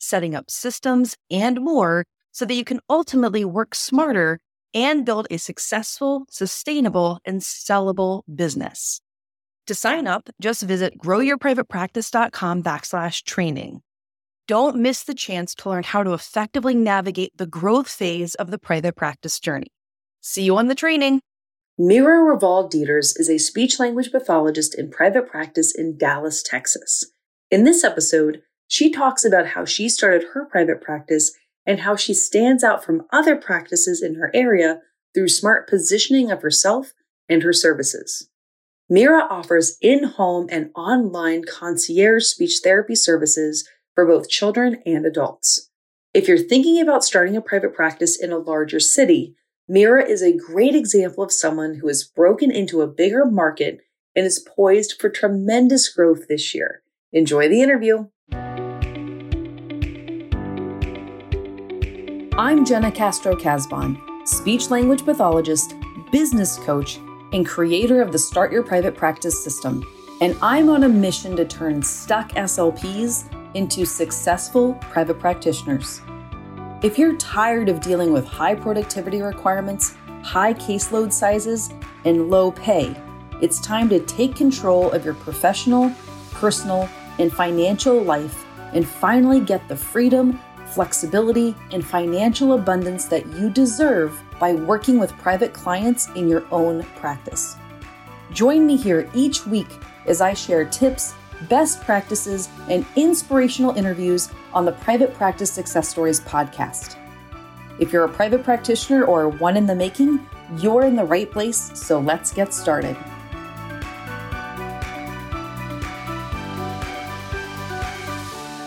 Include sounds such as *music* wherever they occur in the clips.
setting up systems, and more so that you can ultimately work smarter and build a successful, sustainable, and sellable business. To sign up, just visit growyourprivatepractice.com backslash training. Don't miss the chance to learn how to effectively navigate the growth phase of the private practice journey. See you on the training. Mira Raval Dieters is a speech language pathologist in private practice in Dallas, Texas. In this episode, she talks about how she started her private practice and how she stands out from other practices in her area through smart positioning of herself and her services. Mira offers in home and online concierge speech therapy services for both children and adults. If you're thinking about starting a private practice in a larger city, Mira is a great example of someone who has broken into a bigger market and is poised for tremendous growth this year. Enjoy the interview. I'm Jena Castro Casbon, speech language pathologist, business coach, and creator of the Start Your Private Practice system. And I'm on a mission to turn stuck SLPs into successful private practitioners. If you're tired of dealing with high productivity requirements, high caseload sizes, and low pay, it's time to take control of your professional, personal, and financial life and finally get the freedom flexibility, and financial abundance that you deserve by working with private clients in your own practice. Join me here each week as I share tips, best practices, and inspirational interviews on the Private Practice Success Stories podcast. If you're a private practitioner or one in the making, you're in the right place, so let's get started.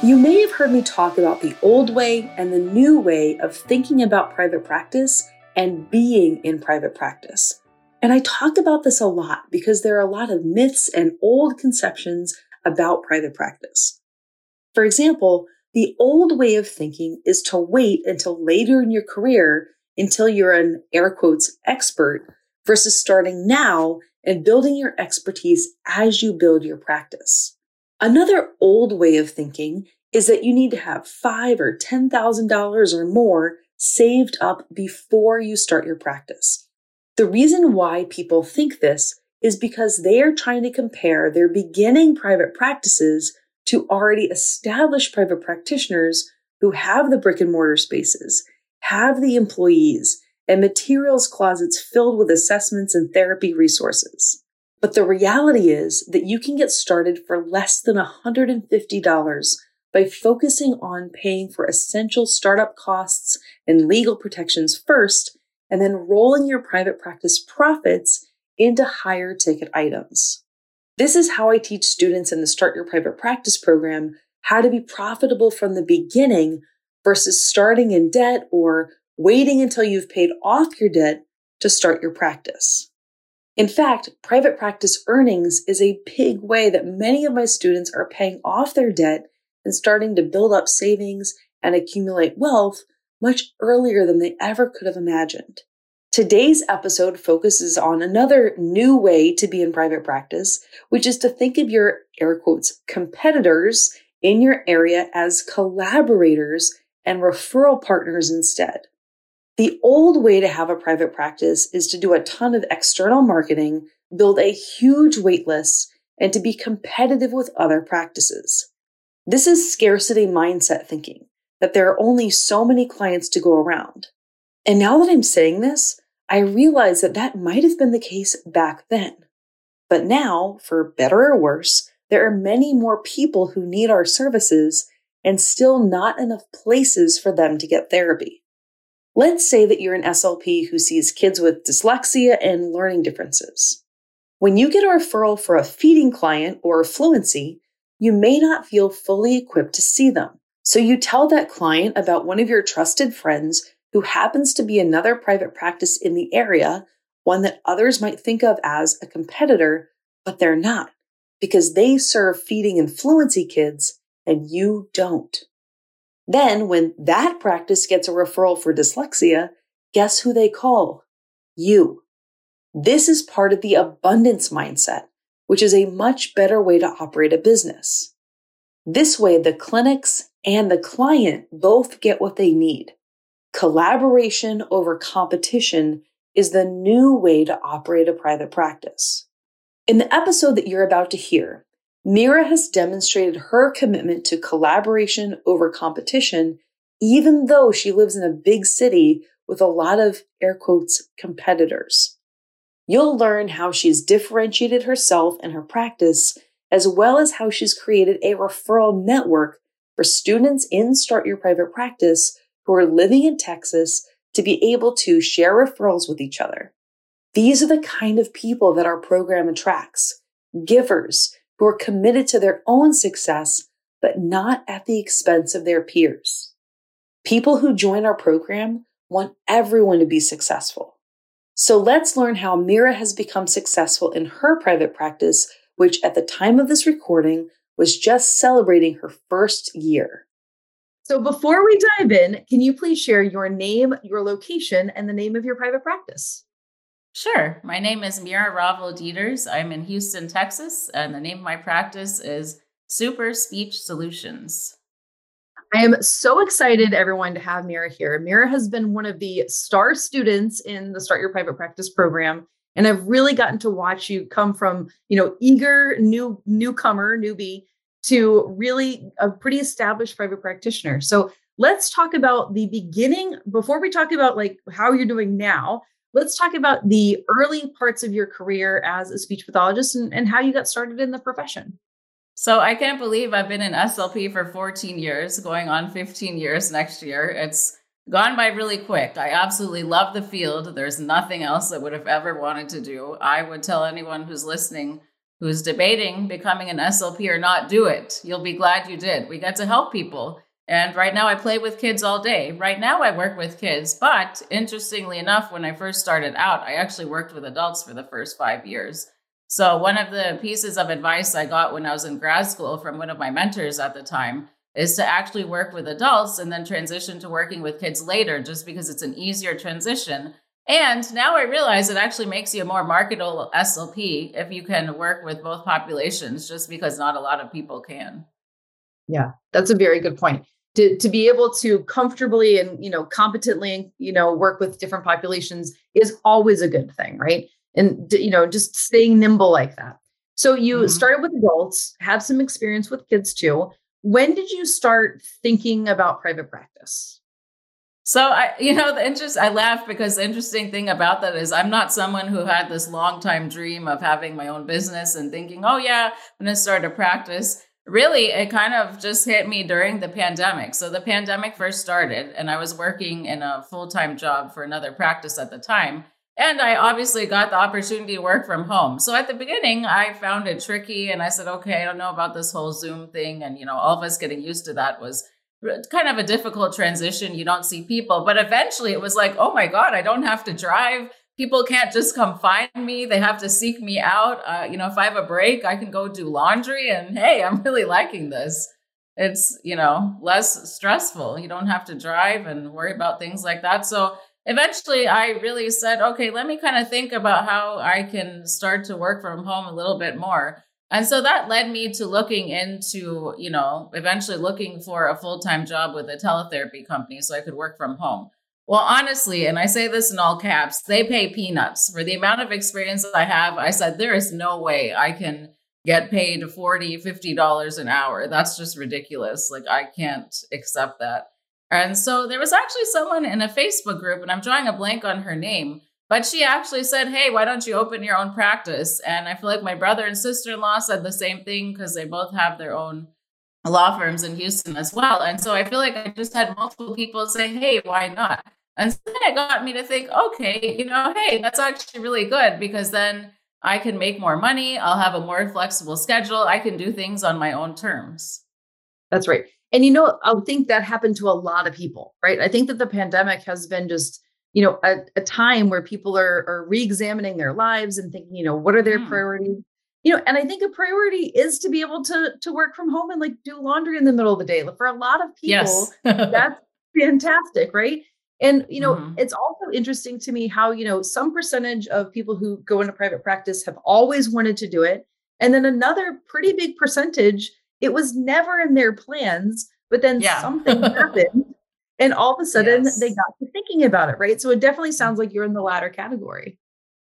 You may have heard me talk about the old way and the new way of thinking about private practice and being in private practice. And I talk about this a lot because there are a lot of myths and old conceptions about private practice. For example, the old way of thinking is to wait until later in your career until you're an air quotes expert versus starting now and building your expertise as you build your practice. Another old way of thinking is that you need to have five or ten thousand dollars or more saved up before you start your practice. The reason why people think this is because they are trying to compare their beginning private practices to already established private practitioners who have the brick and mortar spaces, have the employees, and materials closets filled with assessments and therapy resources. But the reality is that you can get started for less than $150 by focusing on paying for essential startup costs and legal protections first, and then rolling your private practice profits into higher ticket items. This is how I teach students in the Start Your Private Practice program how to be profitable from the beginning versus starting in debt or waiting until you've paid off your debt to start your practice. In fact, private practice earnings is a big way that many of my students are paying off their debt and starting to build up savings and accumulate wealth much earlier than they ever could have imagined. Today's episode focuses on another new way to be in private practice, which is to think of your air quotes competitors in your area as collaborators and referral partners instead. The old way to have a private practice is to do a ton of external marketing, build a huge waitlist, and to be competitive with other practices. This is scarcity mindset thinking that there are only so many clients to go around. And now that I'm saying this, I realize that that might have been the case back then. But now, for better or worse, there are many more people who need our services and still not enough places for them to get therapy. Let's say that you're an SLP who sees kids with dyslexia and learning differences. When you get a referral for a feeding client or fluency, you may not feel fully equipped to see them So you tell that client about one of your trusted friends who happens to be another private practice in the area, one that others might think of as a competitor, but they're not because they serve feeding and fluency kids and you don't. Then, when that practice gets a referral for dyslexia, guess who they call? You. This is part of the abundance mindset, which is a much better way to operate a business. This way, the clinics and the client both get what they need. Collaboration over competition is the new way to operate a private practice. In the episode that you're about to hear, Mira has demonstrated her commitment to collaboration over competition, even though she lives in a big city with a lot of air quotes competitors. You'll learn how she's differentiated herself and her practice, as well as how she's created a referral network for students in Start Your Private Practice who are living in Texas to be able to share referrals with each other. These are the kind of people that our program attracts givers who are committed to their own success, but not at the expense of their peers. People who join our program want everyone to be successful. So let's learn how Mira has become successful in her private practice, which at the time of this recording was just celebrating her first year. So before we dive in, can you please share your name, your location, and the name of your private practice? Sure. My name is Mira Ravel Dieters. I'm in Houston, Texas, and the name of my practice is Super Speech Solutions. I am so excited, everyone, to have Mira here. Mira has been one of the star students in the Start Your Private Practice program, and I've really gotten to watch you come from, you know, eager new newcomer, newbie, to really a pretty established private practitioner. So let's talk about the beginning before we talk about like how you're doing now. Let's talk about the early parts of your career as a speech pathologist and, and how you got started in the profession. So I can't believe I've been in SLP for 14 years, going on 15 years next year. It's gone by really quick. I absolutely love the field. There's nothing else I would have ever wanted to do. I would tell anyone who's listening who's debating becoming an SLP or not, do it. You'll be glad you did. We get to help people. And right now I play with kids all day. Right now I work with kids. But interestingly enough, when I first started out, I actually worked with adults for the first five years. So, one of the pieces of advice I got when I was in grad school from one of my mentors at the time is to actually work with adults and then transition to working with kids later, just because it's an easier transition and now I realize it actually makes you a more marketable SLP if you can work with both populations, just because not a lot of people can. Yeah, that's a very good point. To, to be able to comfortably and you know competently you know work with different populations is always a good thing right and you know just staying nimble like that so you mm-hmm. started with adults have some experience with kids too when did you start thinking about private practice so I, *laughs* you know, the interest I laugh because the interesting thing about that is I'm not someone who had this long time dream of having my own business and thinking, oh yeah, I'm gonna start a practice. Really, it kind of just hit me during the pandemic. So the pandemic first started, and I was working in a full time job for another practice at the time. And I obviously got the opportunity to work from home. So at the beginning, I found it tricky and I said, okay, I don't know about this whole Zoom thing. And, you know, all of us getting used to that was kind of a difficult transition. You don't see people, but eventually it was like, oh my God, I don't have to drive. People can't just come find me. They have to seek me out. Uh, you know, if I have a break, I can go do laundry and hey, I'm *laughs* really liking this. It's, you know, less stressful. You don't have to drive and worry about things like that. So eventually I really said, okay, let me kind of think about how I can start to work from home a little bit more. And so that led me to looking into, you know, eventually looking for a full time job with a teletherapy company so I could work from home. Well, honestly, and I say this in all caps, they pay peanuts. For the amount of experience that I have, I said, there is no way I can get paid $40, $50 an hour. That's just ridiculous. Like, I can't accept that. And so there was actually someone in a Facebook group, and I'm drawing a blank on her name, but she actually said, Hey, why don't you open your own practice? And I feel like my brother and sister in law said the same thing because they both have their own law firms in Houston as well. And so I feel like I just had multiple people say, Hey, why not? And so then it got me to think, okay, you know, hey, that's actually really good because then I can make more money. I'll have a more flexible schedule. I can do things on my own terms. That's right. And you know, I think that happened to a lot of people, right? I think that the pandemic has been just, you know, a, a time where people are, are re-examining their lives and thinking, you know, what are their mm. priorities? You know, and I think a priority is to be able to to work from home and like do laundry in the middle of the day. For a lot of people, yes. *laughs* that's fantastic, right? And you know, mm-hmm. it's also interesting to me how, you know, some percentage of people who go into private practice have always wanted to do it. And then another pretty big percentage it was never in their plans, but then yeah. something *laughs* happened and all of a sudden yes. they got to thinking about it, right? So it definitely sounds like you're in the latter category.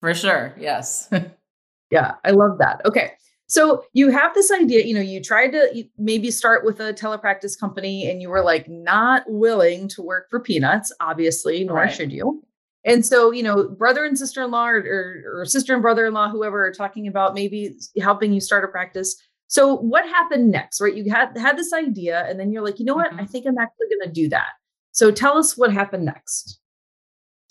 For sure. Yes. *laughs* yeah, I love that. Okay. So you have this idea, you know, you tried to maybe start with a telepractice company and you were like not willing to work for peanuts, obviously, nor right. should you. And so, you know, brother and sister in law or, or, or, sister and brother in law, whoever are talking about maybe helping you start a practice. So what happened next, right? You had had this idea and then you're like, you know what? Mm-hmm. I think I'm actually going to do that. So tell us what happened next.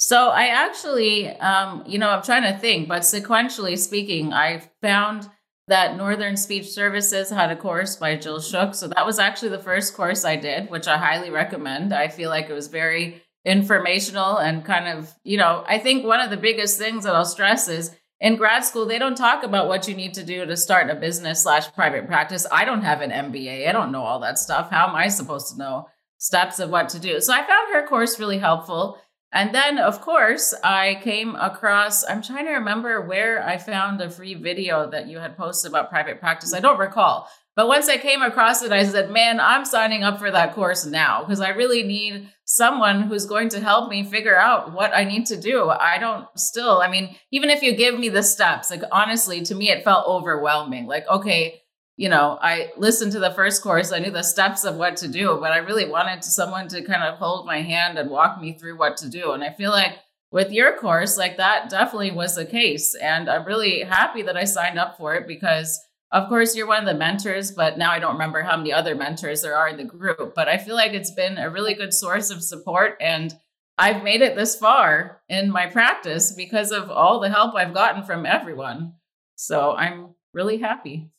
So I actually, um, you know, I'm trying to think, but sequentially speaking, I found that Northern Speech Services had a course by Jill Shook. So that was actually the first course I did, which I highly recommend. I feel like it was very informational and kind of, you know, I think one of the biggest things that I'll stress is in grad school, they don't talk about what you need to do to start a business slash private practice. I don't have an MBA. I don't know all that stuff. How am I supposed to know steps of what to do? So I found her course really helpful. And then, of course, I came across, I'm trying to remember where I found a free video that you had posted about private practice. I don't recall, but once I came across it, I said, man, I'm signing up for that course now because I really need someone who's going to help me figure out what I need to do. I don't still, I mean, even if you give me the steps, like honestly, to me, it felt overwhelming. Like, okay, you know, I listened to the first course, I knew the steps of what to do, but I really wanted someone to kind of hold my hand and walk me through what to do. And I feel like with your course, like that definitely was the case. And I'm really happy that I signed up for it because of course you're one of the mentors but now i don't remember how many other mentors there are in the group but i feel like it's been a really good source of support and i've made it this far in my practice because of all the help i've gotten from everyone so i'm really happy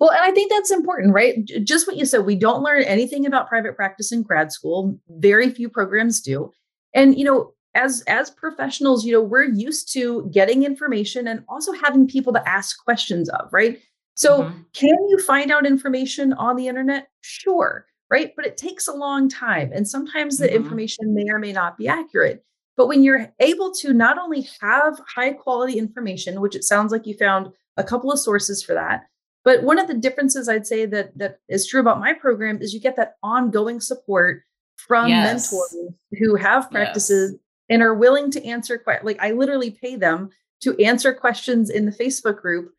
well and i think that's important right just what you said we don't learn anything about private practice in grad school very few programs do and you know as as professionals you know we're used to getting information and also having people to ask questions of right so, mm-hmm. can you find out information on the internet? Sure, right? But it takes a long time. And sometimes the mm-hmm. information may or may not be accurate. But when you're able to not only have high quality information, which it sounds like you found a couple of sources for that, but one of the differences I'd say that that is true about my program is you get that ongoing support from yes. mentors who have practices yes. and are willing to answer questions. Like I literally pay them to answer questions in the Facebook group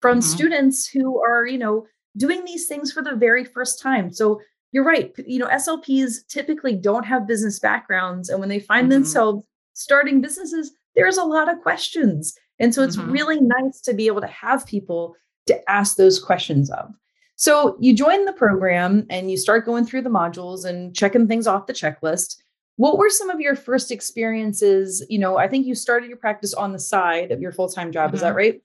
from mm-hmm. students who are, you know, doing these things for the very first time. So you're right. You know, SLPs typically don't have business backgrounds. And when they find mm-hmm. themselves starting businesses, there's a lot of questions. And so it's mm-hmm. really nice to be able to have people to ask those questions of. So you join the program and you start going through the modules and checking things off the checklist. What were some of your first experiences? You know, I think you started your practice on the side of your full time job. Mm-hmm. Is that mm-hmm. right?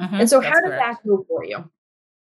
Mm-hmm, and so, how did correct. that go for you?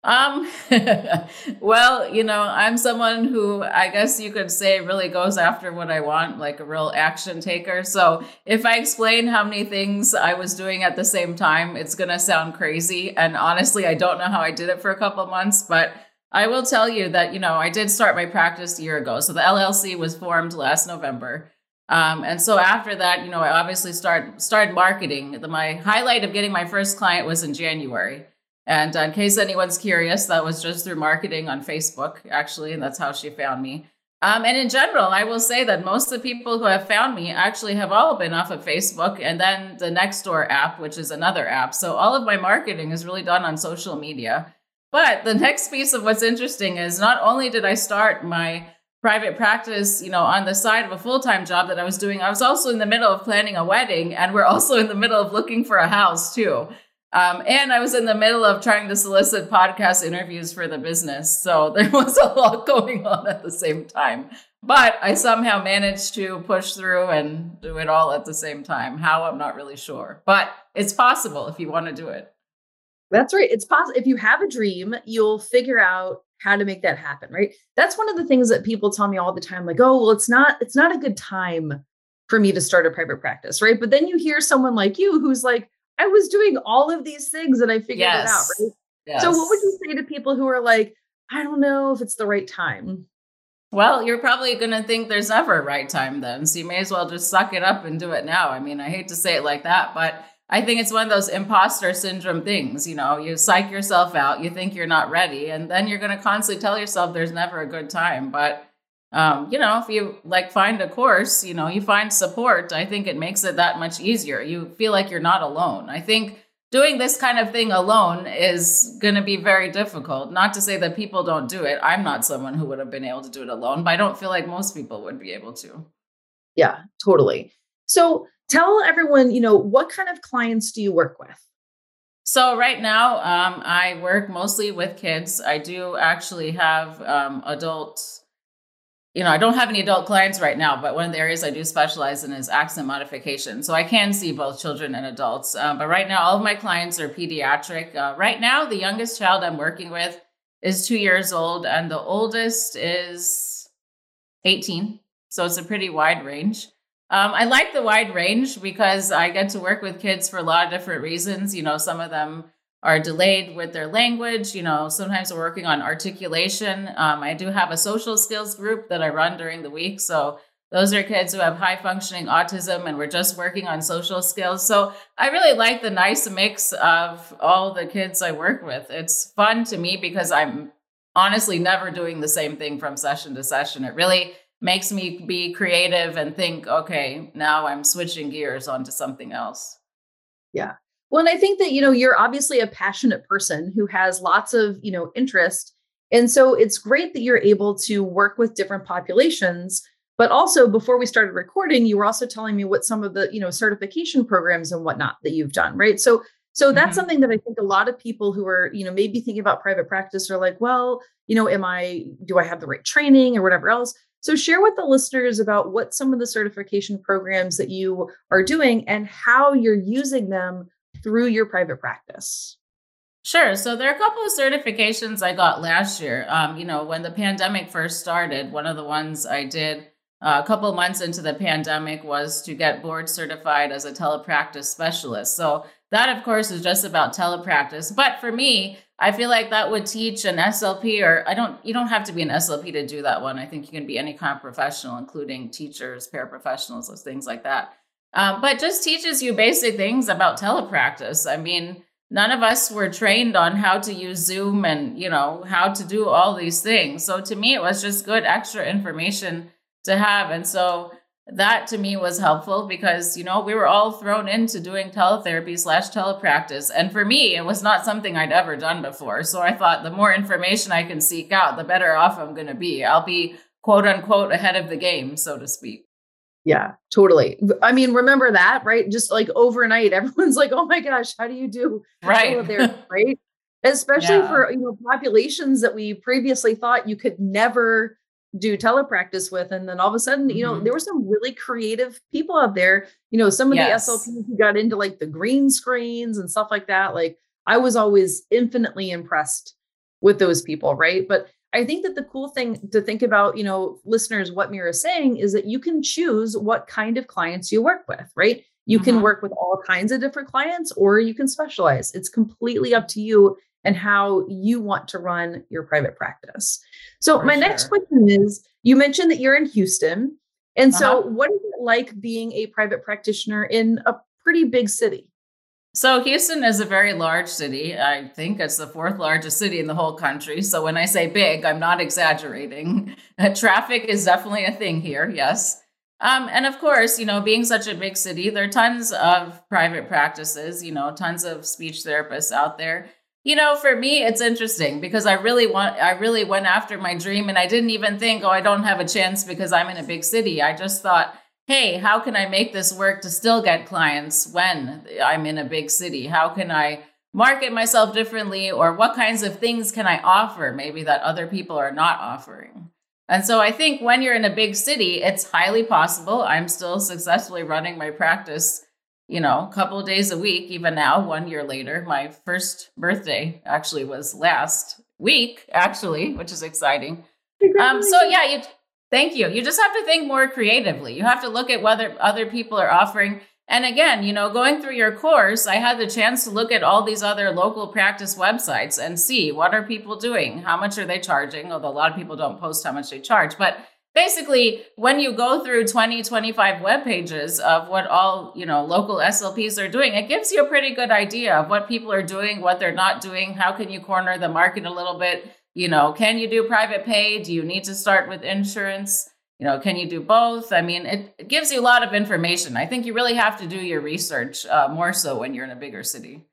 Um, *laughs* well, you know, I'm someone who I guess you could say really goes after what I want, like a real action taker. So if I explain how many things I was doing at the same time, it's going to sound crazy. And honestly, I don't know how I did it for a couple months, but I will tell you that, you know, I did start my practice a year ago. So the LLC was formed last November. Um, and so after that, you know, I obviously start started marketing. The, my highlight of getting my first client was in January. And in case anyone's curious, that was just through marketing on Facebook, actually, and that's how she found me. Um, and in general, I will say that most of the people who have found me actually have all been off of Facebook and then the Nextdoor app, which is another app. So all of my marketing is really done on social media. But the next piece of what's interesting is not only did I start my private practice, you know, on the side of a full time job that I was doing. I was also in the middle of planning a wedding, and we're also in the middle of looking for a house too. Um, and I was in the middle of trying to solicit podcast interviews for the business. So *laughs* there was a lot going on at the same time. But I somehow managed to push through and do it all at the same time. How, I'm not really sure. But it's possible if you want to do it. That's right. It's possible. If you have a dream, you'll figure out how to make that happen, right? That's one of the things that people tell me all the time like, "Oh, well it's not it's not a good time for me to start a private practice," right? But then you hear someone like you who's like, "I was doing all of these things and I figured yes. it out," right? Yes. So what would you say to people who are like, "I don't know if it's the right time?" Well, you're probably going to think there's never a right time then. So you may as well just suck it up and do it now. I mean, I hate to say it like that, but I think it's one of those imposter syndrome things. You know, you psych yourself out, you think you're not ready, and then you're going to constantly tell yourself there's never a good time. But, um, you know, if you like find a course, you know, you find support, I think it makes it that much easier. You feel like you're not alone. I think doing this kind of thing alone is going to be very difficult. Not to say that people don't do it. I'm not someone who would have been able to do it alone, but I don't feel like most people would be able to. Yeah, totally. So tell everyone, you know, what kind of clients do you work with? So right now, um, I work mostly with kids. I do actually have um, adults you know, I don't have any adult clients right now, but one of the areas I do specialize in is accent modification. So I can see both children and adults. Um, but right now, all of my clients are pediatric. Uh, right now, the youngest child I'm working with is two years old, and the oldest is 18. So it's a pretty wide range. Um, I like the wide range because I get to work with kids for a lot of different reasons. You know, some of them are delayed with their language. You know, sometimes we're working on articulation. Um, I do have a social skills group that I run during the week. So those are kids who have high functioning autism and we're just working on social skills. So I really like the nice mix of all the kids I work with. It's fun to me because I'm honestly never doing the same thing from session to session. It really makes me be creative and think, okay, now I'm switching gears onto something else. Yeah. Well, and I think that, you know, you're obviously a passionate person who has lots of, you know, interest. And so it's great that you're able to work with different populations. But also, before we started recording, you were also telling me what some of the, you know, certification programs and whatnot that you've done, right? So, so that's mm-hmm. something that I think a lot of people who are, you know, maybe thinking about private practice are like, well, you know, am I, do I have the right training or whatever else? So, share with the listeners about what some of the certification programs that you are doing and how you're using them through your private practice? Sure. So there are a couple of certifications I got last year. Um, you know, when the pandemic first started, one of the ones I did uh, a couple months into the pandemic was to get board certified as a telepractice specialist. So that, of course, is just about telepractice. But for me, I feel like that would teach an SLP, or I don't. You don't have to be an SLP to do that one. I think you can be any kind of professional, including teachers, paraprofessionals, those things like that. Um, but just teaches you basic things about telepractice. I mean, none of us were trained on how to use Zoom and, you know, how to do all these things. So to me, it was just good extra information to have. And so that to me was helpful because, you know, we were all thrown into doing teletherapy slash telepractice. And for me, it was not something I'd ever done before. So I thought the more information I can seek out, the better off I'm going to be. I'll be quote unquote ahead of the game, so to speak. Yeah, totally. I mean, remember that, right? Just like overnight, *laughs* everyone's like, "Oh my gosh, how do you do right there?" *laughs* Right? Especially yeah. for you know populations that we previously thought you could never do telepractice with, and then all of a sudden, mm-hmm. you know, mm-hmm. there were some really creative people out there. You know, some of yes. the SLPs who got into like the green screens and stuff like that. Like, I was always infinitely impressed with those people, right? But I think that the cool thing to think about, you know, listeners, what Mira is saying is that you can choose what kind of clients you work with, right? You can mm-hmm. work with all kinds of different clients or you can specialize. It's completely up to you and how you want to run your private practice. So, For my sure. next question is you mentioned that you're in Houston. And uh-huh. so, what is it like being a private practitioner in a pretty big city? So, Houston is a very large city. I think it's the fourth largest city in the whole country. So, when I say big, I'm not exaggerating. *laughs* Uh, traffic is definitely a thing here, yes. Um, and of course, you know, being such a big city, there are tons of private practices, you know, tons of speech therapists out there. You know, for me, it's interesting because I really want, I really went after my dream and I didn't even think, oh, I don't have a chance because I'm in a big city. I just thought, hey, how can I make this work to still get clients when I'm in a big city? How can I market myself differently? Or what kinds of things can I offer maybe that other people are not offering? And so I think when you're in a big city, it's highly possible. I'm still successfully running my practice, you know, a couple days a week, even now, one year later. My first birthday actually was last week, actually, which is exciting. Um, so yeah, you thank you. You just have to think more creatively. You have to look at whether other people are offering. And again, you know, going through your course, I had the chance to look at all these other local practice websites and see what are people doing, how much are they charging. Although a lot of people don't post how much they charge, but basically when you go through 20 25 web pages of what all you know local slps are doing it gives you a pretty good idea of what people are doing what they're not doing how can you corner the market a little bit you know can you do private pay? Do you need to start with insurance? You know can you do both? I mean it, it gives you a lot of information. I think you really have to do your research uh, more so when you're in a bigger city.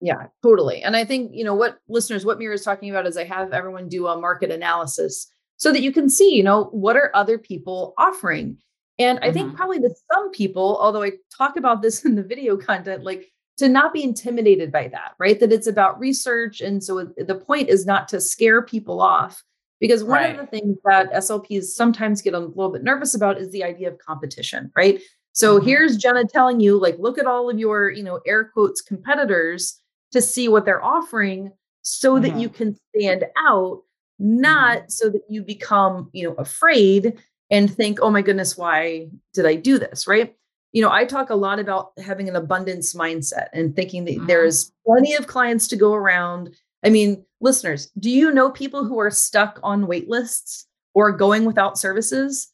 Yeah totally. And i think you know what listeners what mira is talking about is i have everyone do a market analysis so that you can see, you know, what are other people offering? And I mm-hmm. think probably to some people, although I talk about this *laughs* in the video content, like to not be intimidated by that, right? That it's about research. And so the point is not to scare people off. Because one right. of the things that SLPs sometimes get a little bit nervous about is the idea of competition, right? So mm-hmm. here's Jena telling you, like, look at all of your, you know, air quotes competitors to see what they're offering so mm-hmm. that you can stand out not mm-hmm. so that you become, you know, afraid and think, oh my goodness, why did I do this? Right. You know, I talk a lot about having an abundance mindset and thinking that mm-hmm. there's plenty of clients to go around. I mean, listeners, do you know people who are stuck on wait lists or going without services?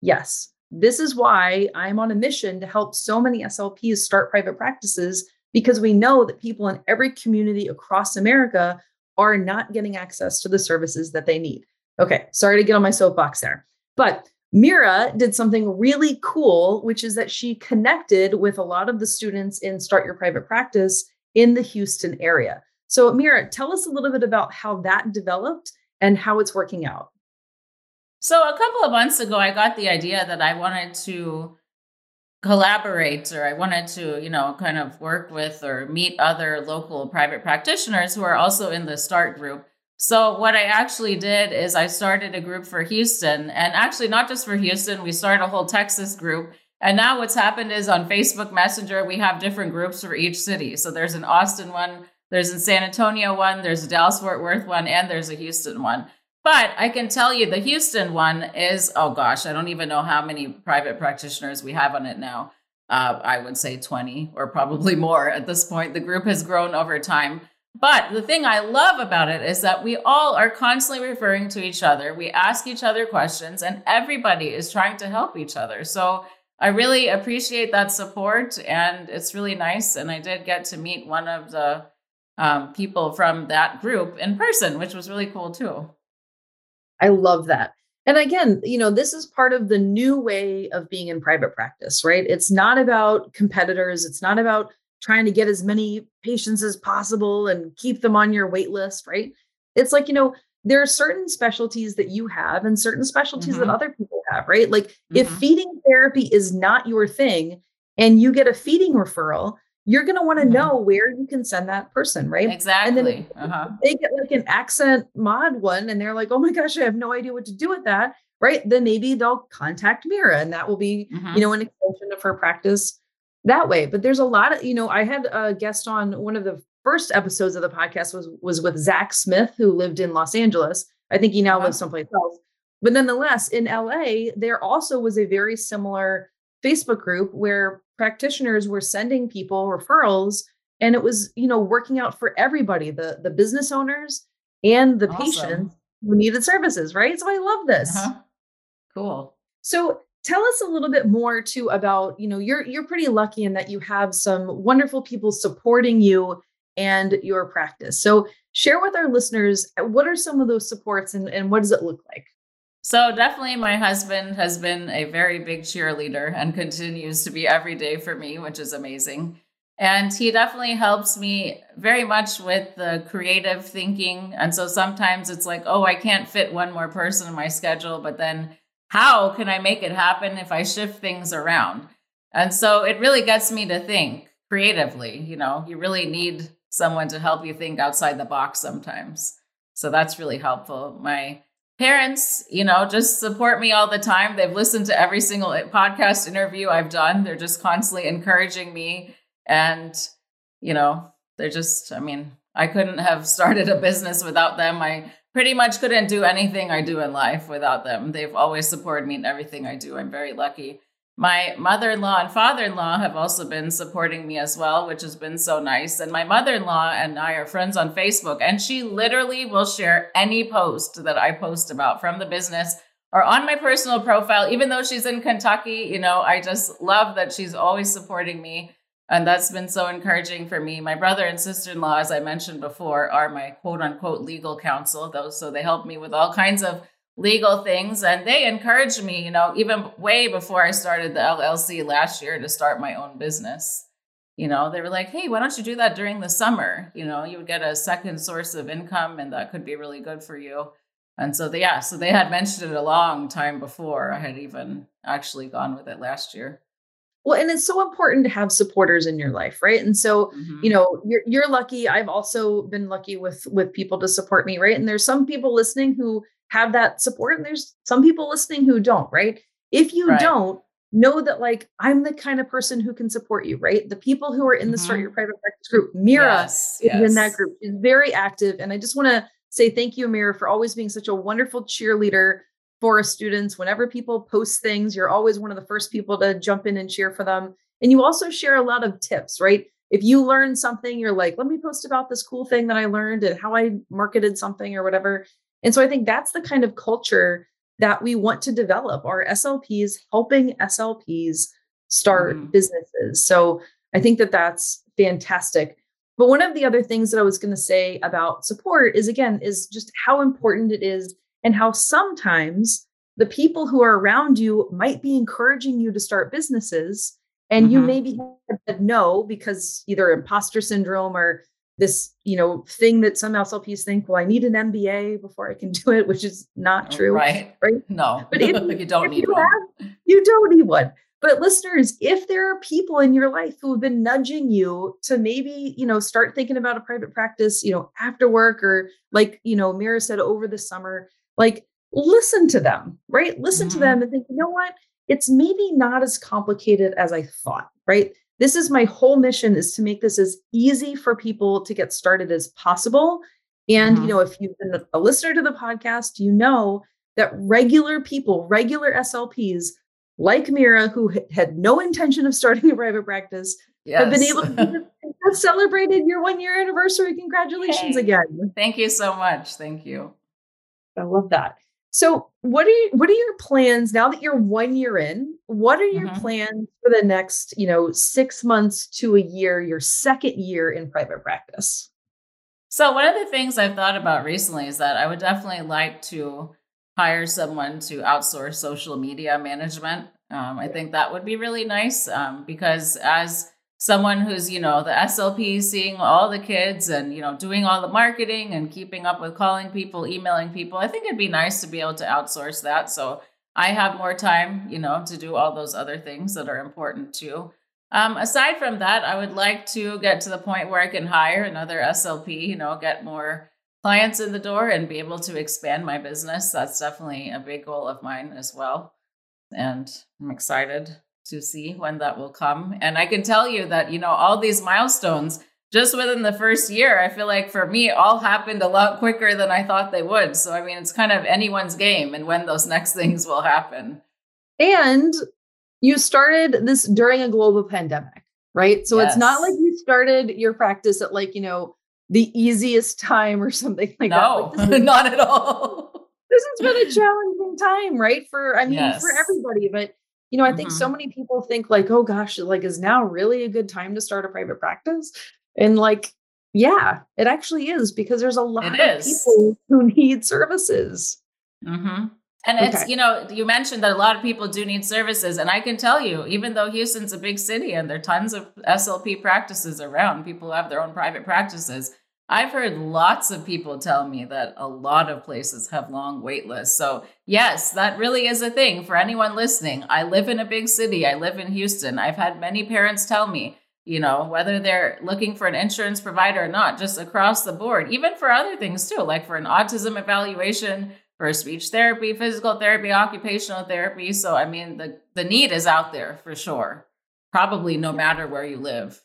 Yes. This is why I'm on a mission to help so many SLPs start private practices because we know that people in every community across America are not getting access to the services that they need. Okay, sorry to get on my soapbox there. But Mira did something really cool, which is that she connected with a lot of the students in Start Your Private Practice in the Houston area. So, Mira, tell us a little bit about how that developed and how it's working out. So, a couple of months ago, I got the idea that I wanted to collaborate or I wanted to, you know, kind of work with or meet other local private practitioners who are also in the START group. So what I actually did is I started a group for Houston and actually not just for Houston, we started a whole Texas group. And now what's happened is on Facebook Messenger, we have different groups for each city. So there's an Austin one, there's a San Antonio one, there's a Dallas Fort Worth one, and there's a Houston one. But I can tell you the Houston one is, oh gosh, I don't even know how many private practitioners we have on it now. Uh, I would say 20 or probably *laughs* more at this point. The group has grown over time. But the thing I love about it is that we all are constantly referring to each other. We ask each other questions, and everybody is trying to help each other. So I really appreciate that support, and it's really nice. And I did get to meet one of the um, people from that group in person, which was really cool too. I love that. And again, you know, this is part of the new way of being in private practice, right? It's not about competitors, it's not about trying to get as many patients as possible and keep them on your wait list, right? It's like, you know, there are certain specialties that you have and certain specialties mm-hmm. that other people have, right? Like mm-hmm. if feeding therapy is not your thing and you get a feeding referral, you're going to want to mm-hmm. know where you can send that person, right? Exactly. And then uh-huh. they get like an accent mod one and they're like, oh my gosh, I have no idea what to do with that, right? Then maybe they'll contact Mira and that will be, mm-hmm. you know, an extension of her practice that way. But there's a lot of, you know, I had a guest on one of the first episodes of the podcast was was with Zach Smith, who lived in Los Angeles. I think he now uh-huh. lives someplace else. But nonetheless, in LA, there also was a very similar Facebook group where practitioners were sending people referrals and it was you know working out for everybody the the business owners and the awesome. patients who needed services right so i love this uh-huh. cool so tell us a little bit more too about you know you're you're pretty lucky in that you have some wonderful people supporting you and your practice so share with our listeners uh, what are some of those supports and, and what does it look like so definitely my husband has been a very big cheerleader and continues to be every day for me, which is amazing. And he definitely helps me very much with the creative thinking. And so sometimes it's like, oh, I can't fit one more person in my schedule, but then how can I make it happen if I shift things around? And so it really gets me to think creatively. You know, you really need someone to help you think outside the box sometimes. So that's really helpful. My parents, you know, just support me all the time. They've listened to every single podcast interview I've done. They're just constantly encouraging me. And, you know, they're just, I mean, I couldn't have started a business without them. I pretty much couldn't do anything I do in life without them. They've always supported me in everything I do. I'm very lucky. My mother in law and father in law have also been supporting me as well, which has been so nice. And my mother in law and I are friends on Facebook, and she literally will share any post that I post about from the business or on my personal profile, even though she's in Kentucky. You know, I just love that she's always supporting me. And that's been so encouraging for me. My brother and sister in law, as I mentioned before, are my quote unquote legal counsel. though. so they help me with all kinds of legal things. And they encouraged me, you know, even way before I started the LLC last year to start my own business. You know, they were like, hey, why don't you do that during the summer? You know, you would get a second source of income and that could be really good for you. And so, they, yeah, so they had mentioned it a long time before I had even actually gone with it last year. Well, and it's so important to have supporters in your life, right? And so, mm-hmm. you know, you're you're lucky. I've also been lucky with with people to support me, right? And there's some people listening who have that support and there's some people listening who don't, right? If you right. don't, know that like I'm the kind of person who can support you, right? The people who are in the mm-hmm. Start Your Private Practice group, Mira yes, is yes. in that group, is very active. And I just want to say thank you, Mira, for always being such a wonderful cheerleader for students. Whenever people post things, you're always one of the first people to jump in and cheer for them. And you also share a lot of tips, right? If you learn something, you're like, let me post about this cool thing that I learned and how I marketed something or whatever. And so I think that's the kind of culture that we want to develop our SLPs helping SLPs start mm-hmm. businesses. So I think that that's fantastic. But one of the other things that I was going to say about support is again is just how important it is and how sometimes the people who are around you might be encouraging you to start businesses and mm-hmm. you maybe have no because either imposter syndrome or this you know thing that some slps think well i need an mba before i can do it which is not oh, true right. right? No. But if, *laughs* you don't need you one. have, you don't need one. But listeners if there are people in your life who have been nudging you to maybe you know start thinking about a private practice you know after work or like you know mira said over the summer like listen to them right? Listen mm-hmm. to them and think you know what? It's maybe not as complicated as i thought right? This is my whole mission is to make this as easy for people to get started as possible. And mm-hmm. you know if you've been a listener to the podcast you know that regular people regular slps like mira who had no intention of starting a private practice yes. have been able to have celebrated your one year anniversary. Congratulations hey, again. thank you so much. Thank you i love that so, what are you, what are your plans now that you're one year in? What are your mm-hmm. plans for the next, you know, six months to a year, your second year in private practice? So, one of the things I've thought about recently is that I would definitely like to hire someone to outsource social media management. Um, I think that would be really nice um, because as someone who's you know the slp seeing all the kids and you know doing all the marketing and keeping up with calling people emailing people i think it'd be nice to be able to outsource that. So i have more time you know to do all those other things that are important too. Um, aside from that i would like to get to the point where i can hire another slp you know get more clients in the door and be able to expand my business. That's definitely a big goal of mine as well. And i'm excited to see when that will come. And I can tell you that, you know, all these milestones just within the first year, I feel like for me, all happened a lot quicker than I thought they would. So, I mean, it's kind of anyone's game and when those next things will happen. And you started this during a global pandemic, right? So yes. it's not like you started your practice at like, you know, the easiest time or *laughs* something like no, that. No, like not at all. This has been a challenging time, right? For, I mean, yes. for everybody, but you know, I think mm-hmm. so many people think like, oh gosh, like is now really a good time to start a private practice? And like, yeah, it actually is because there's a lot it of is. people *laughs* who need services. Mm-hmm. And okay. it's, you know, you mentioned that a lot of people do need services. And I can tell you, even though Houston's a big city and there are tons of SLP practices around, people have their own private practices. I've heard lots of people tell me that a lot of places have long wait lists. So, yes, that really is a thing for anyone listening. I live in a big city, I live in Houston. I've had many parents tell me, you know, whether they're looking for an insurance provider or not, just across the board, even for other things too, like for an autism evaluation, for speech therapy, physical therapy, occupational therapy. So, I mean, the, the need is out there for sure, probably no matter where you live.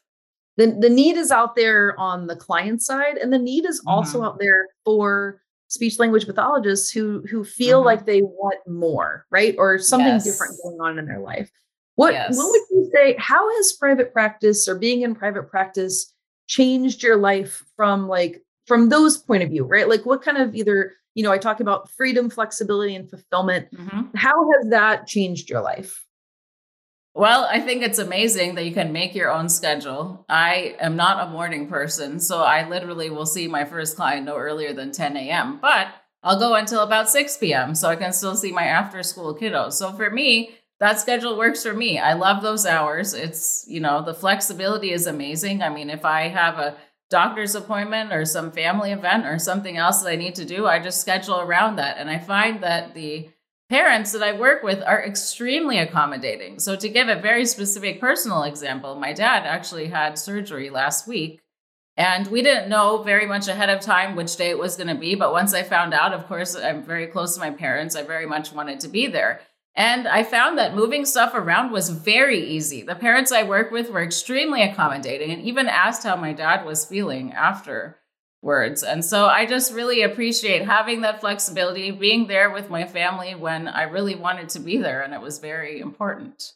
The, the need is out there on the client side and the need is also Mhm. out there for speech language pathologists who who feel Mhm. like they want more right or something Yes. different going on in their life what Yes. what would you say how has private practice or being in private practice changed your life from like from those point of view right like what kind of either you know i talk about freedom flexibility and fulfillment Mhm. how has that changed your life Well, I think it's amazing that you can make your own schedule. I am not a morning person, so I literally will see my first client no earlier than 10 a.m., but I'll go until about 6 p.m. so I can still see my after school kiddos. So for me, that schedule works for me. I love those hours. It's, you know, the flexibility is amazing. I mean, if I have a doctor's appointment or some family event or something else that I need to do, I just schedule around that. And I find that the parents that I work with are extremely accommodating. So, to give a very specific personal example, my dad actually had surgery last week. And we didn't know very much ahead of time which day it was going to be. But once I found out, of course, I'm very close to my parents. I very much wanted to be there. And I found that moving stuff around was very easy. The parents I work with were extremely accommodating and even asked how my dad was feeling afterwards. And so I just really appreciate having that flexibility, being there with my family when I really wanted to be there. And it was very important.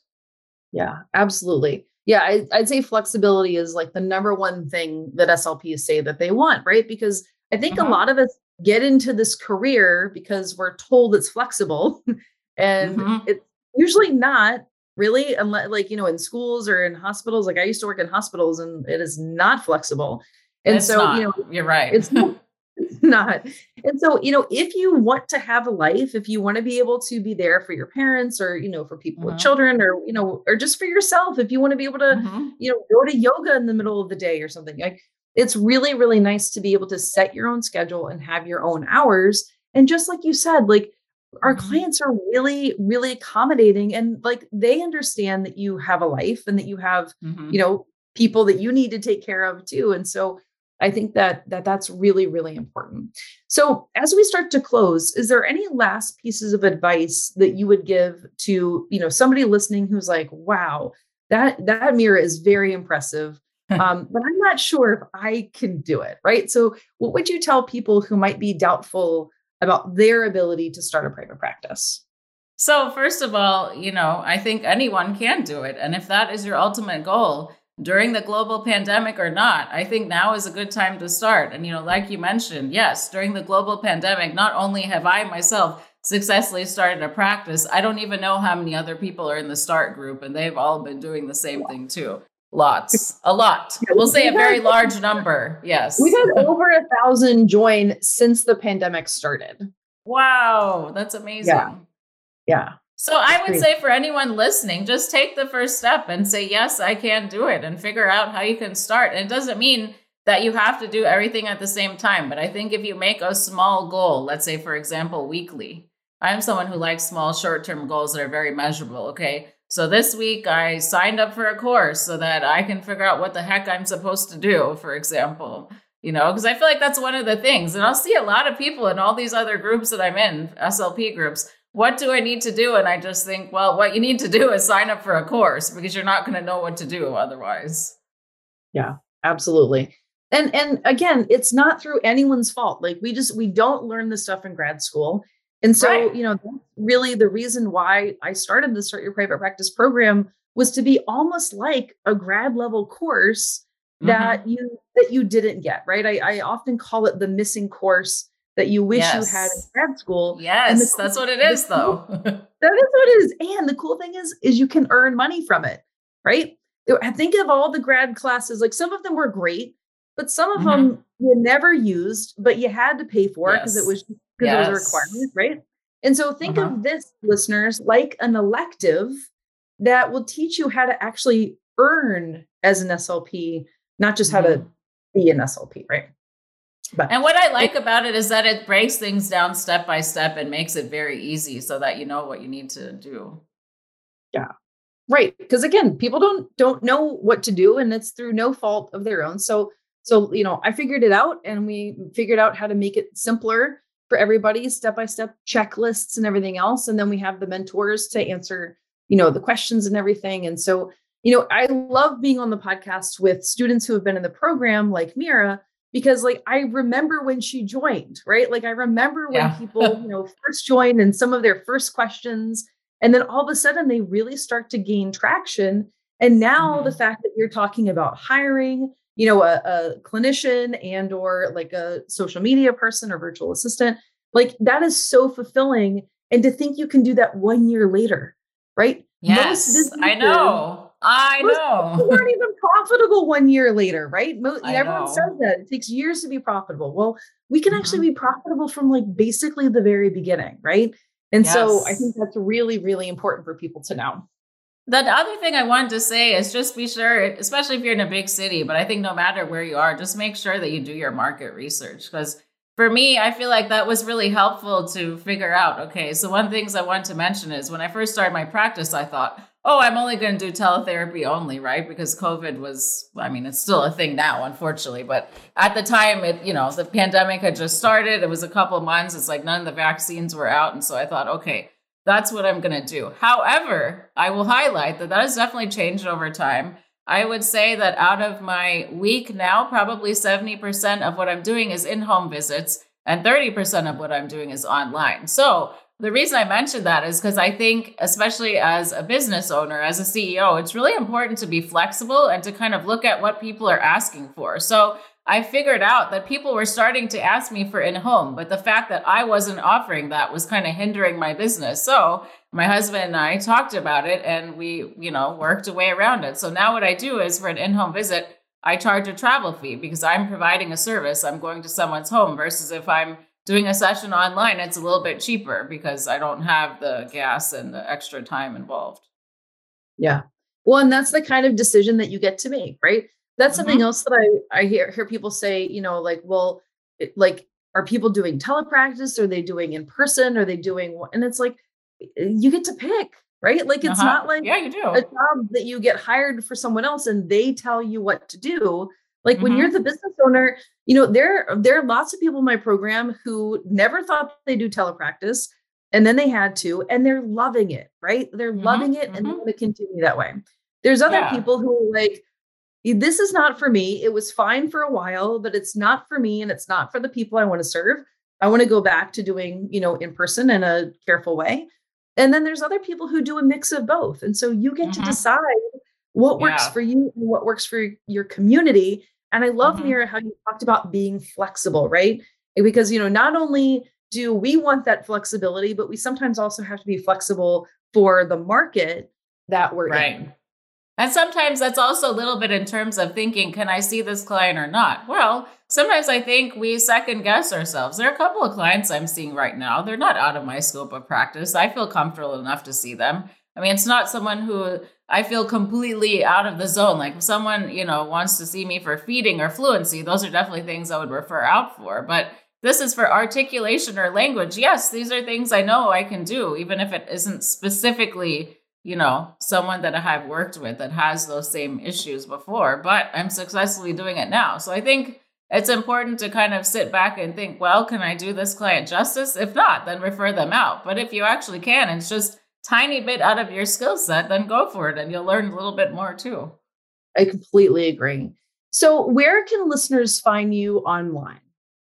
Yeah, absolutely. Yeah, I, I'd say flexibility is like the number one thing that SLPs say that they want, right? Because I think Mhm. a lot of us get into this career because we're told it's flexible *laughs* and Mhm. it's usually not really unless like you know in schools or in hospitals like i used to work in hospitals and it is not flexible and It's so not. you know you're right. it's not, it's not. And so, you know, if you want to have a life, if you want to be able to be there for your parents or, you know, for people with Mhm. children or, you know, or just for yourself, if you want to be able to, Mhm. you know, go to yoga in the middle of the day or something, like it's really, really nice to be able to set your own schedule and have your own hours. And just like you said, like our Mhm. clients are really, really accommodating and like they understand that you have a life and that you have Mhm. you know people that you need to take care of too and so i think that that that's really really important. So as we start to close is there any last pieces of advice that you would give to you know somebody listening who's like wow that that Meera is very impressive. *laughs* Um, but i'm not sure if i can do it right? So what would you tell people who might be doubtful about their ability to start a private practice? So, first of all, you know, I think anyone can do it. And if that is your ultimate goal during the global pandemic or not, I think now is a good time to start. And, you know, like you mentioned, yes, during the global pandemic, not only have I myself successfully started a practice, I don't even know how many other people are in the start group, and they've all been doing the same thing too. Lots, a lot. We'll say a very large number. Yes. we've had over a thousand join since the pandemic started Wow, that's amazing. yeah So I would say for anyone listening, just take the first step and say, yes, I can do it and figure out how you can start. And it doesn't mean that you have to do everything at the same time. But I think if you make a small goal, let's say, for example, weekly, I'm someone who likes small short term goals that are very measurable. Okay. So this week I signed up for a course so that I can figure out what the heck I'm supposed to do, for example. You know, because I feel like that's one of the things. And I'll see a lot of people in all these other groups that I'm in, SLP groups, what do I need to do? And I just think, well, what you need to do is sign up for a course because you're not going to know what to do otherwise. Yeah, absolutely and and again it's not through anyone's fault like we just we don't learn this stuff in grad school and so Right. you know really the reason why i started the start your private practice program was to be almost like a grad level course Mm-hmm. that you that you didn't get right I, I often call it the missing course that you wish you had in grad school Yes, cool- that's what it is, though. *laughs* That is what it is. And the cool thing is, is you can earn money from it, right? I think of all the grad classes, like some of them were great, but some of Mhm. them you never used, but you had to pay for it because it was because it was a requirement, right? And so think Uh-huh. of this, listeners, like an elective that will teach you how to actually earn as an SLP, not just how to Mhm. be an SLP, right? But And what I like about it is that it breaks things down step by step and makes it very easy so that you know what you need to do. Yeah. Right because again people don't don't know what to do and it's through no fault of their own so so you know i figured it out and we figured out how to make it simpler for everybody step by step checklists and everything else and then we have the mentors to answer you know the questions and everything and so you know, I love being on the podcast with students who have been in the program like Meera because like I remember when she joined, right? Like I remember when yeah. people, you know, *laughs* first joined and some of their first questions and then all of a sudden they really start to gain traction and now mm-hmm. the fact that you're talking about hiring, you know, a, a clinician and or like a social media person or virtual assistant, like that is so fulfilling and to think you can do that 1 year later, right? Yes, I know. I know. Aren't even *laughs* profitable one year later, right? Most, everyone know. says that it takes years to be profitable. Well, we can mm-hmm. actually be profitable from like basically the very beginning, right? And yes. so I think that's really, really important for people to know. The other thing I wanted to say is just be sure, especially if you're in a big city, but I think no matter where you are, just make sure that you do your market research because for me, I feel like that was really helpful to figure out. Okay, so one of the things I want to mention is when I first started my practice, I thought, oh, I'm only going to do teletherapy only, right? Because COVID was, I mean, it's still a thing now, unfortunately. But at the time, it, you know, the pandemic had just started. It was a couple of months. It's like none of the vaccines were out. And so I thought, okay, that's what I'm going to do. However, I will highlight that that has definitely changed over time. I would say that out of my week now, probably 70% of what I'm doing is in home visits and 30% of what I'm doing is online. So the reason I mentioned that is because I think, especially as a business owner, as a CEO, it's really important to be flexible and to kind of look at what people are asking for. So I figured out that people were starting to ask me for in home, but the fact that I wasn't offering that was kind of hindering my business. So my husband and I talked about it and we, you know, worked a way around it. So now what I do is for an in home visit, I charge a travel fee because I'm providing a service. I'm going to someone's home versus if I'm doing a session online, it's a little bit cheaper because I don't have the gas and the extra time involved. Yeah. Well, and that's the kind of decision that you get to make, right? That's something mm-hmm. else that I, I hear hear people say, you know, like, well, it, like, are people doing telepractice? Are they doing in person? Are they doing and it's like you get to pick, right? Like it's uh-huh. not like yeah, you do. a job that you get hired for someone else and they tell you what to do. Like mm-hmm. when you're mm-hmm. the business owner, you know, there, there are lots of people in my program who never thought they do telepractice and then they had to, and they're loving it, right? They're mm-hmm. loving it and mm-hmm. they want to continue that way. There's other yeah. people who are like, this is not for me. It was fine for a while, but it's not for me and it's not for the people I want to serve. I want to go back to doing, you know, in person in a careful way. And then there's other people who do a mix of both. And so you get mm-hmm. to decide what works for you and what works for your community. And I love, mm-hmm. Meera, how you talked about being flexible, right? Because, you know, not only do we want that flexibility, but we sometimes also have to be flexible for the market that we're right. in. And sometimes that's also a little bit in terms of thinking, can I see this client or not? Well, sometimes I think we second guess ourselves. There are a couple of clients I'm seeing right now. They're not out of my scope of practice. I feel comfortable enough to see them. I mean, it's not someone who I feel completely out of the zone. Like if someone, you know, wants to see me for feeding or fluency, those are definitely things I would refer out for. But this is for articulation or language. Yes, these are things I know I can do, even if it isn't specifically, you know, someone that I have worked with that has those same issues before, but I'm successfully doing it now. So I think it's important to kind of sit back and think, well, can I do this client justice? If not, then refer them out. But if you actually can, it's just tiny bit out of your skill set, then go for it and you'll learn a little bit more too. I completely agree. So, where can listeners find you online?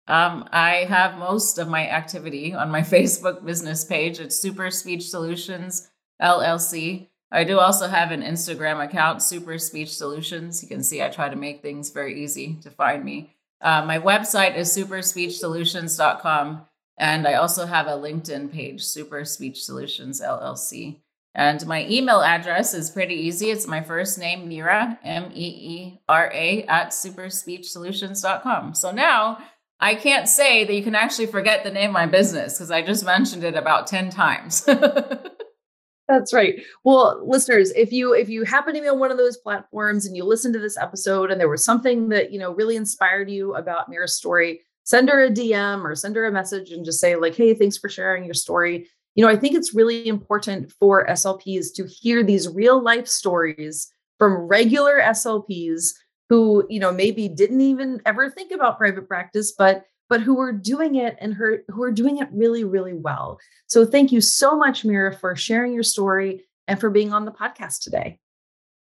Um, I have most of my activity on my *laughs* Facebook business page. It's Super Speech Solutions LLC. I do also have an Instagram account, Super Speech Solutions. You can see I try to make things very easy to find me. Uh, my website is superspeechsolutions.com. And I also have a LinkedIn page, Super Speech Solutions LLC. And my email address is pretty easy. It's my first name, Meera, M E E R A, at superspeechsolutions.com. So now I can't say that you can actually forget the name of my business because I just mentioned it about 10 times. *laughs* That's right. Well, listeners, if you if you happen to be on one of those platforms and you listen to this episode and there was something that, you know, really inspired you about Meera's story, send her a DM or send her a message and just say, like, hey, thanks for sharing your story. You know, I think it's really important for SLPs to hear these real life stories from regular SLPs who, you know, maybe didn't even ever think about private practice, but but who are doing it and her, who are doing it really, really well. So thank you so much, Meera, for sharing your story and for being on the podcast today.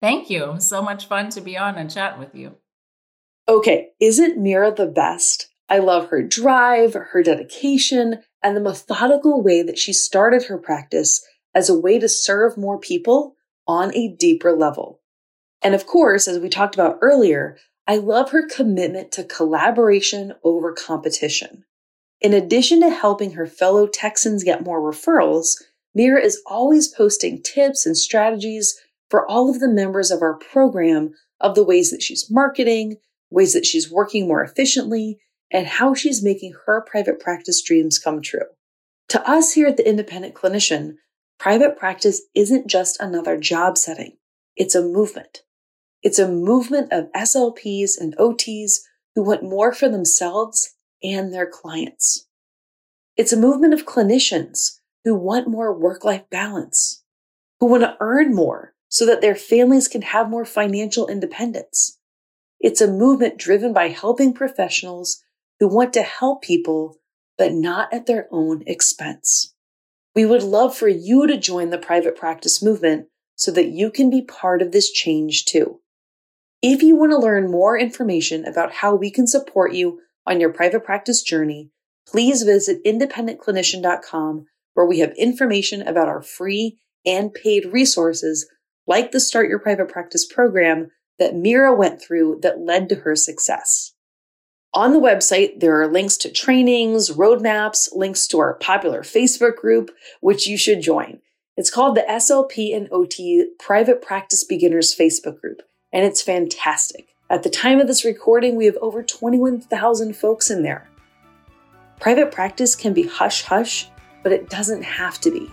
Thank you. So much fun to be on and chat with you. Okay, isn't Meera the best? I love her drive, her dedication, and the methodical way that she started her practice as a way to serve more people on a deeper level. And of course, as we talked about earlier, I love her commitment to collaboration over competition. In addition to helping her fellow Texans get more referrals, Meera is always posting tips and strategies for all of the members of our program of the ways that she's marketing, ways that she's working more efficiently, and how she's making her private practice dreams come true. To us here at the Independent Clinician, private practice isn't just another job setting, it's a movement. It's a movement of SLPs and OTs who want more for themselves and their clients. It's a movement of clinicians who want more work life balance, who want to earn more so that their families can have more financial independence. It's a movement driven by helping professionals who want to help people, but not at their own expense. We would love for you to join the private practice movement so that you can be part of this change too. If you want to learn more information about how we can support you on your private practice journey, please visit independentclinician.com where we have information about our free and paid resources like the Start Your Private Practice program that Meera went through that led to her success. On the website, there are links to trainings, roadmaps, links to our popular Facebook group, which you should join. It's called the SLP and OT Private Practice Beginners Facebook group, and it's fantastic. At the time of this recording, we have over 21,000 folks in there. Private practice can be hush hush, but it doesn't have to be.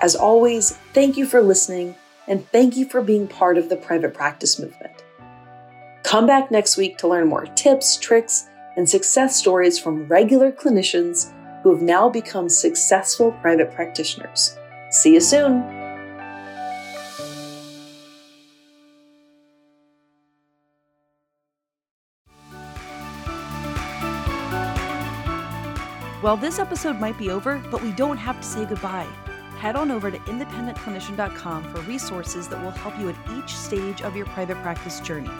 As always, thank you for listening and thank you for being part of the private practice movement. Come back next week to learn more tips, tricks, and success stories from regular clinicians who have now become successful private practitioners. See you soon. Well, this episode might be over, but we don't have to say goodbye head on over to independentclinician.com for resources that will help you at each stage of your private practice journey.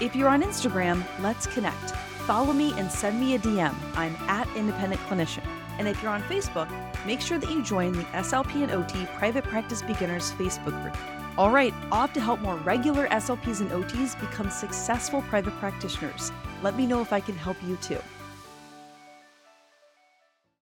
If you're on Instagram, let's connect. Follow me and send me a DM. I'm at Independent Clinician. And if you're on Facebook, make sure that you join the SLP and OT Private Practice Beginners Facebook group. All right, off to help more regular SLPs and OTs become successful private practitioners. Let me know if I can help you too.